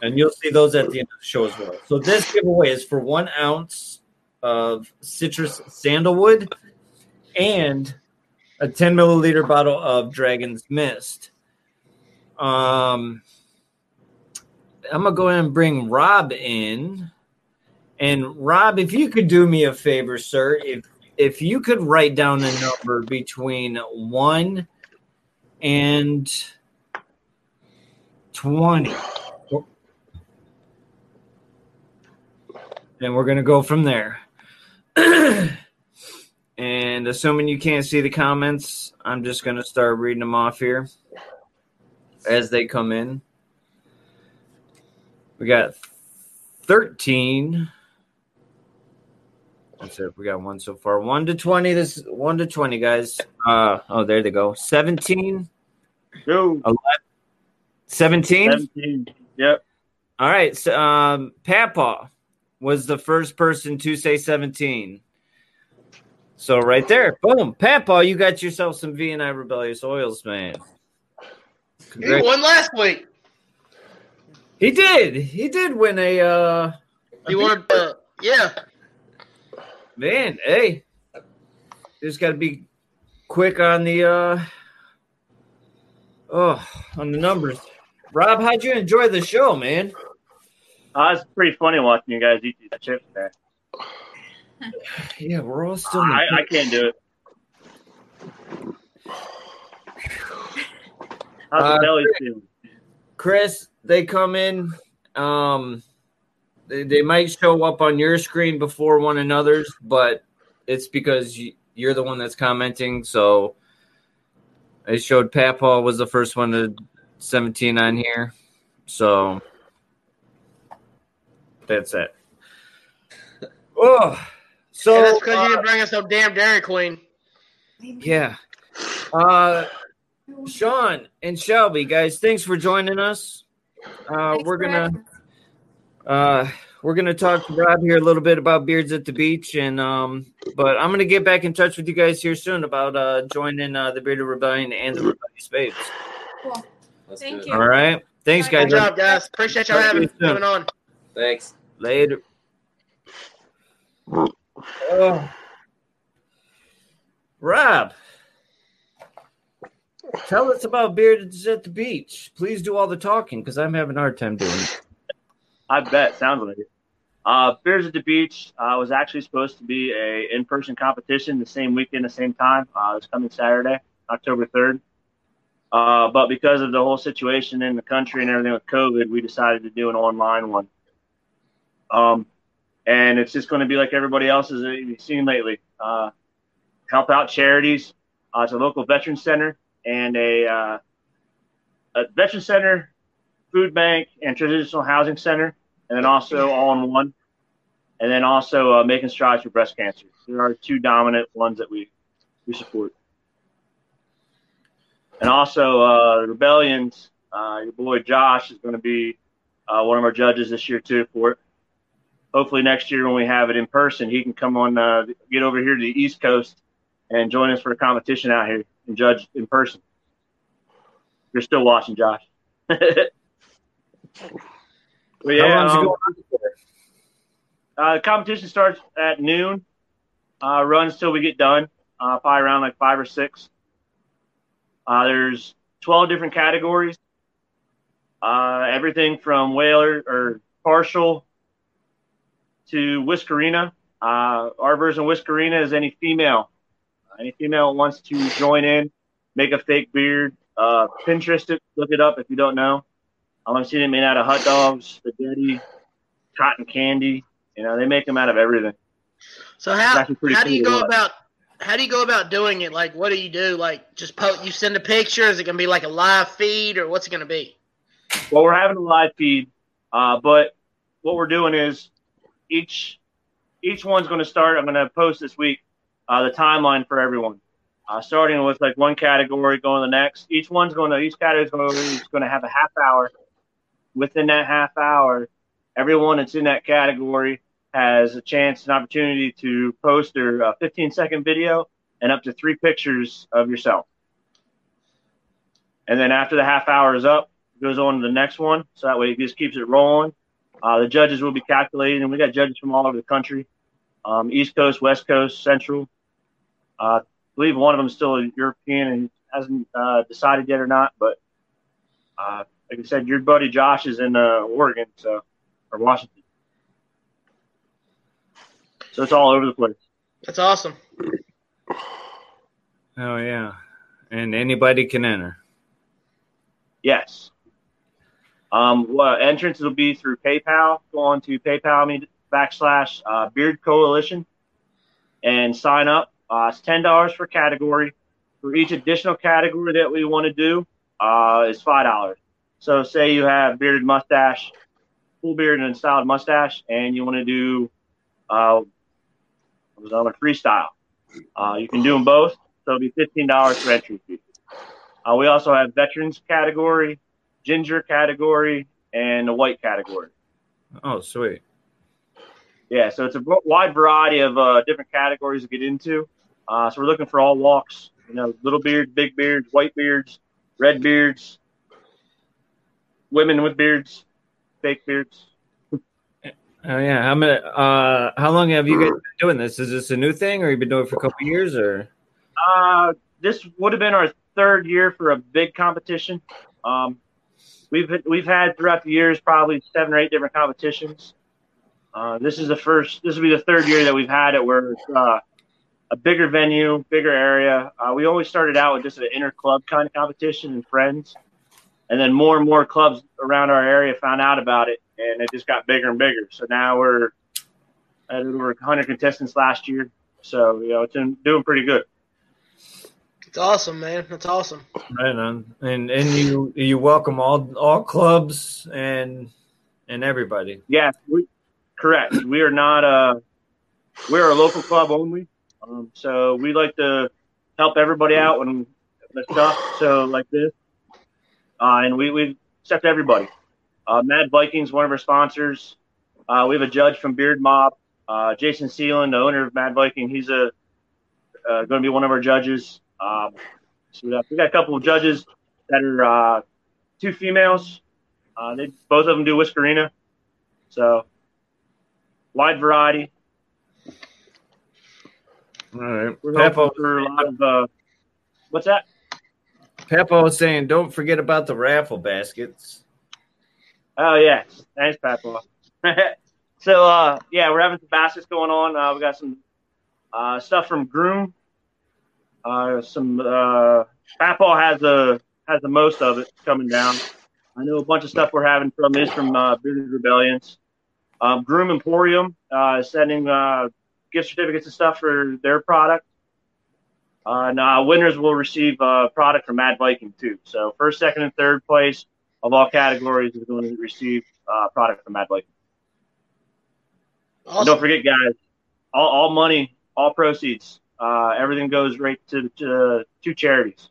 and you'll see those at the end of the show as well. So this giveaway is for one ounce of citrus sandalwood and a 10 milliliter bottle of Dragon's Mist. Um, I'm gonna go ahead and bring Rob in. And Rob, if you could do me a favor, sir, if if you could write down a number between one and twenty. And we're gonna go from there. and assuming you can't see the comments, I'm just gonna start reading them off here as they come in. We got 13. That's it. We got one so far. One to 20. This is one to 20, guys. Uh, oh, there they go. 17. Go. 11, 17. 17. Yep. All right. So, um, Papa was the first person to say 17. So right there, boom, Papa, you got yourself some V and I Rebellious Oils, man. He won last week. He did. He did win a. uh He won. Uh, yeah. Man, hey, just got to be quick on the uh oh on the numbers. Rob, how'd you enjoy the show, man? Uh, it's pretty funny watching you guys eat these chips there. Yeah, we're all still. in the- I, I can't do it. How's Uh, the belly feeling? Chris, they come in. Um, they, they might show up on your screen before one another's, but it's because you, you're the one that's commenting. So I showed Papa was the first one to 17 on here. So that's it. Oh, so and that's because uh, you didn't bring us no damn Dairy Queen. Yeah. Uh Sean and Shelby, guys, thanks for joining us. Uh we're gonna uh we're gonna talk to Rob here a little bit about beards at the beach and um but I'm gonna get back in touch with you guys here soon about uh joining uh the Bearded Rebellion and the Rebellious Babes. Cool. Let's Thank you. All right. Thanks guys. Good job, guys. Appreciate y'all having coming on. Thanks. Later. Oh. Rob, tell us about Bearded at the Beach. Please do all the talking because I'm having a hard time doing it. I bet. Sounds like it. Uh, Beards at the Beach uh, was actually supposed to be a in-person competition the same weekend, the same time. Uh, it's coming Saturday, October 3rd. Uh, but because of the whole situation in the country and everything with COVID, we decided to do an online one. Um, and it's just going to be like everybody else has seen lately. Uh, help out charities. Uh, it's a local veteran center and a, uh, a veteran center, food bank, and transitional housing center, and then also all in one. And then also uh, making strides for breast cancer. There are two dominant ones that we we support. And also uh, the rebellions. Uh, your boy Josh is going to be uh, one of our judges this year too for it hopefully next year when we have it in person, he can come on, uh, get over here to the East Coast and join us for a competition out here and judge in person. You're still watching, Josh. but yeah, um, going on for? uh, the competition starts at noon, uh, runs till we get done, uh, probably around like five or six. Uh, there's 12 different categories. Uh, everything from whaler or partial to Whiskerina. Uh, our version of Whiskerina is any female. Any female wants to join in, make a fake beard. Uh, Pinterest it, look it up if you don't know. Um, I've seen it made out of hot dogs, spaghetti, cotton candy. You know, they make them out of everything. So how how do you go about how do you go about doing it? Like, what do you do? Like, just post. You send a picture. Is it gonna be like a live feed, or what's it gonna be? Well, we're having a live feed, uh, but what we're doing is each each one's going to start. I'm going to post this week uh, the timeline for everyone. uh, starting with like one category, going to the next. Each one's going to each category is going to have a half hour. Within that half hour, everyone that's in that category has a chance, an opportunity to post their uh, 15 second video and up to three pictures of yourself. And then after the half hour is up, it goes on to the next one. So that way it just keeps it rolling. Uh, the judges will be calculated, and we got judges from all over the country um, East Coast, West Coast, Central. Uh, I believe one of them is still a European and hasn't uh, decided yet or not. But uh, like I said, your buddy Josh is in uh, Oregon, so or Washington. So it's all over the place. That's awesome. Oh yeah, and anybody can enter. Yes. Um, well, entrance will be through PayPal. Go on to PayPal me backslash uh, Beard Coalition and sign up. Uh, it's ten dollars per category. For each additional category that we want to do, uh, is five dollars. So, say you have bearded mustache, full beard and styled mustache, and you want to do, uh, was on a freestyle. Uh, you can do them both. So it'll be fifteen dollars for entry fee. Uh, we also have veterans category, ginger category, and the white category. Oh, sweet. Yeah, so it's a wide variety of uh, different categories to get into. Uh, so we're looking for all walks. You know, little beards, big beards, white beards, red beards, women with beards, fake beards. Oh yeah. How many? Uh, how long have you guys been doing this? Is this a new thing, or you've been doing it for a couple years, or? Uh, this would have been our third year for a big competition. Um, we've we've had throughout the years probably seven or eight different competitions. Uh, this is the first. This will be the third year that we've had it where it's uh, a bigger venue, bigger area. Uh, we always started out with just an inner club kind of competition and friends, and then more and more clubs around our area found out about it, and it just got bigger and bigger. So now we're we were 100 contestants last year, so you know it's been doing pretty good. It's awesome, man. That's awesome. Right on. And and you you welcome all all clubs and and everybody. Yeah, we, correct. We are not a we're a local club only, um, so we like to help everybody out when the stuff. So like this, uh, and we we accept everybody. Uh, Mad Vikings, one of our sponsors. Uh, we have a judge from Beard Mob, uh, Jason Seelan, the owner of Mad Viking. He's a uh, going to be one of our judges. Um, so we got, we got a couple of judges that are uh, two females. They both of them do Whiskerina, so wide variety. All right. We're Papa, for a lot of uh, what's that? Papa was saying, don't forget about the raffle baskets. Oh yeah, thanks, Papa. so uh, yeah, we're having some baskets going on. Uh, we got some uh, stuff from Groom. Uh, some uh, has the has the most of it coming down. I know a bunch of stuff we're having from is from uh, Bearded Rebellions. Um, Groom Emporium uh, is sending uh, gift certificates and stuff for their product. Uh, and uh, winners will receive uh, product from Mad Viking too. So first, second, and third place of all categories is going to receive uh, product from Mad Viking. And don't forget, guys, all, all money, all proceeds, uh, everything goes right to to two charities.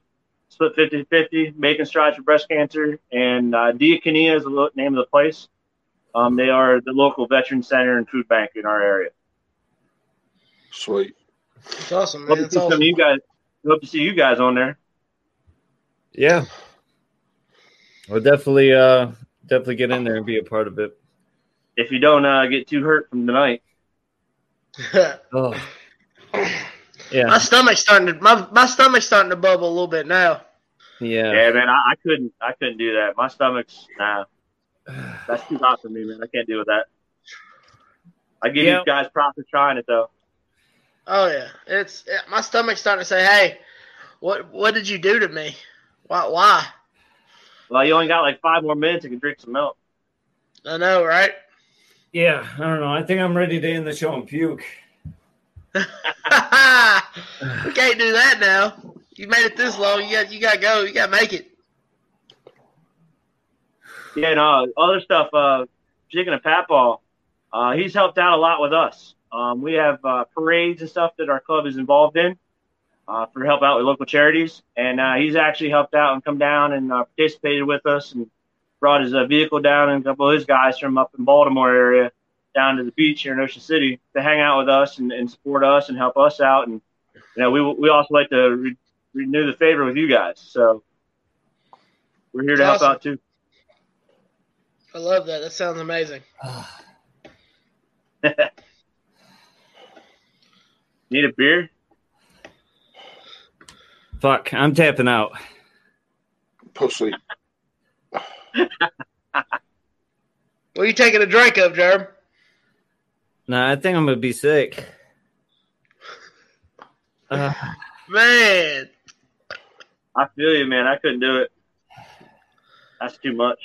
Split 50-50, Making Strides for Breast Cancer, and uh, Diakonia is the name of the place. Um, they are the local veteran center and food bank in our area. Sweet. It's awesome, Hope man. to It's see some of awesome. you guys. Hope to see you guys on there. Yeah. We'll definitely uh definitely get in there and be a part of it. If you don't uh, get too hurt from tonight. Oh. Yeah. My stomach's starting to my my stomach's starting to bubble a little bit now. Yeah. Yeah, man, I, I couldn't. I couldn't do that. My stomach's nah. That's too hot for me, man. I can't deal with that. I give Yeah. you guys props for trying it though. Oh yeah, it's yeah, my stomach's starting to say, "Hey, what what did you do to me? Why why?" Well, you only got like five more minutes. You can drink some milk. I know, right? Yeah, I don't know. I think I'm ready to end the show and puke. we can't do that now. You made it this long. You got you got to go. You got to make it. Yeah, no, other stuff. Uh, speaking of Patball, uh, he's helped out a lot with us. Um, we have uh, parades and stuff that our club is involved in. uh, for help out with local charities, and uh, he's actually helped out and come down and uh, participated with us and brought his uh, vehicle down and a couple of his guys from up in Baltimore area down to the beach here in Ocean City to hang out with us and, and support us and help us out. And you know, we we also like to re- renew the favor with you guys, so we're here to help out too. I love that. That sounds amazing. Need a beer? Fuck, I'm tapping out. Pussy. What are you taking a drink of, Germ? Nah, I think I'm gonna be sick. Uh, Man, I feel you, man. I couldn't do it. That's too much.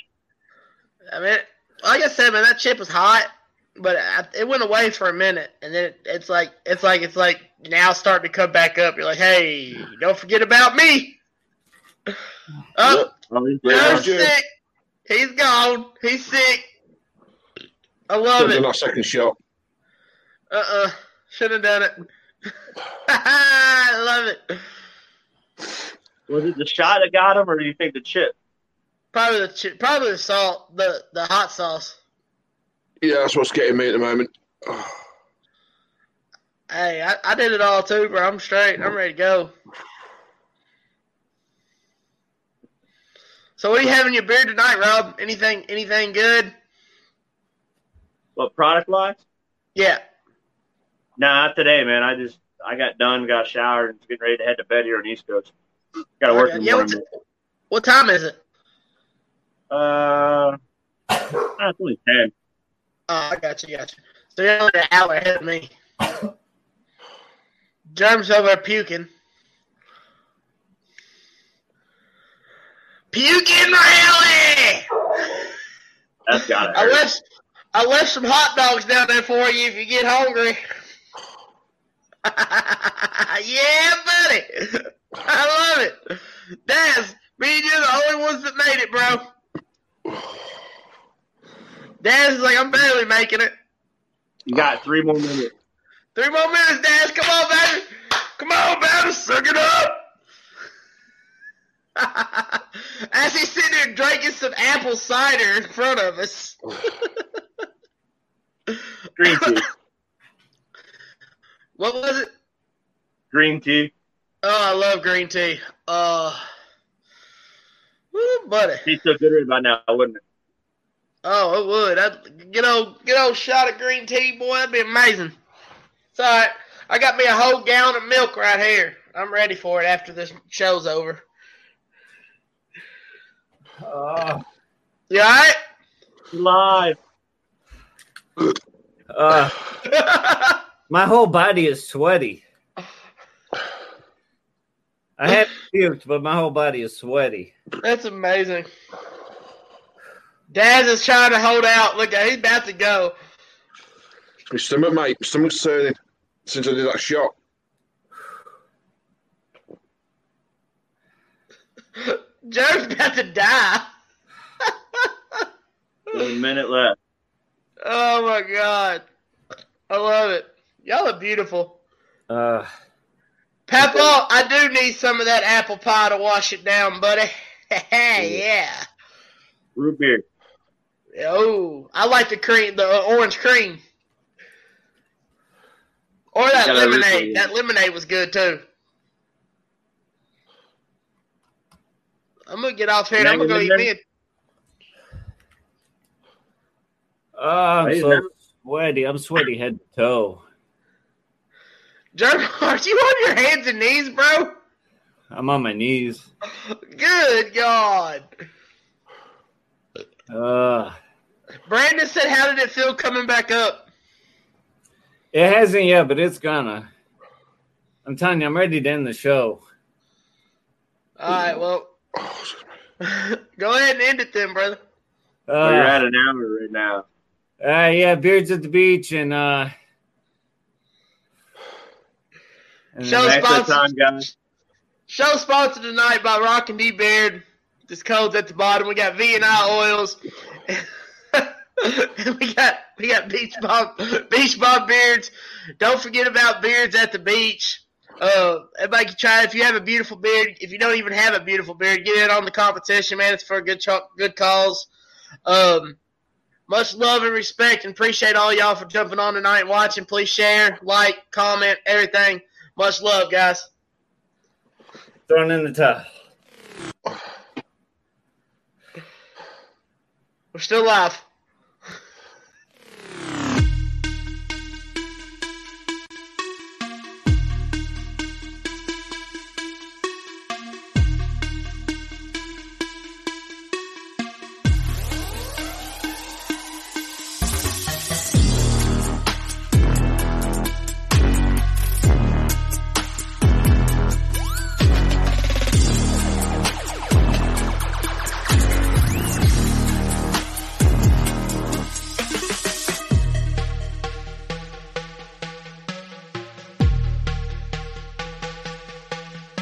I mean, like I said, man, that chip was hot, but I, it went away for a minute, and then it, it's like it's like it's like now starting to come back up. You're like, hey, don't forget about me. Oh, Oh, he's Germ's Jim. sick. He's gone. He's sick. I Should love have it. that second shot. Uh uh should have done it. I love it. Was it the shot that got him, or do you think the chip? Probably the chip. probably the salt, the the hot sauce. Yeah, that's what's getting me at the moment. Hey, I, I did it all too, bro. I'm straight. I'm ready to go. So what are you having your beer tonight, Rob? Anything anything good? What product wise? Yeah. Nah, not today, man. I just I got done, got showered, and getting ready to head to bed here on East Coast. Got to work in the Yeah, morning. what's- What time is it? Uh, ah, it's only ten. Oh, I got you, got you. So you're only an hour ahead of me. Germs over puking. Puking rally! That's got it. I left I left some hot dogs down there for you if you get hungry. yeah, buddy. I love it. Daz, me and you are the only ones that made it, bro. Daz is like, I'm barely making it. You got three more minutes. Three more minutes, Daz. Come on, baby. Come on, baby. Suck it up. As he's sitting there drinking some apple cider in front of us. Green tea. What was it? Green tea. Oh, I love green tea. Uh, woo, buddy. He's so good right by now, wouldn't it? Oh, it would. I'd get old, get old shot of green tea, boy. That'd be amazing. It's all right. I got me a whole gallon of milk right here. I'm ready for it after this show's over. uh, You all right? Live. uh, my whole body is sweaty. I haven't puked, but my whole body is sweaty. That's amazing. Daz is trying to hold out. Look, he's about to go. My stomach, mate. My stomach's turning since I did that shot. Joe's about to die. There's a minute left. Oh my god. I love it. Y'all are beautiful. Uh, Papa, I do need some of that apple pie to wash it down, buddy. Hey yeah. Root beer. Oh, I like the cream, the uh, orange cream. Or that You gotta root lemonade. That lemonade was good too. I'm gonna get off here I'm gonna go eat Mango me. a- oh, I'm so sweaty. I'm sweaty head to toe. Jeremy, are you on your hands and knees, bro? I'm on my knees. Good God. Uh, Brandon said, "How did it feel coming back up?" it hasn't yet, but it's gonna. I'm telling you, I'm ready to end the show. All right, well, go ahead and end it then, brother. Oh, you're Uh, at an hour right now. uh, yeah, beards at the beach and uh. and Show then- Thanks for the sponsored. time, guys. Show sponsored tonight by Rockin' D Beard. This code's at the bottom. We got V and I oils. we got we got beach bomb beach bomb beards. Don't forget about beards at the beach. Uh, everybody can try. If you have a beautiful beard, if you don't even have a beautiful beard, get in on the competition, man. It's for a good cho- good cause. Um, much love and respect, and appreciate all y'all for jumping on tonight and watching. Please share, like, comment, everything. Much love, guys. Throwing in the towel. We're still live.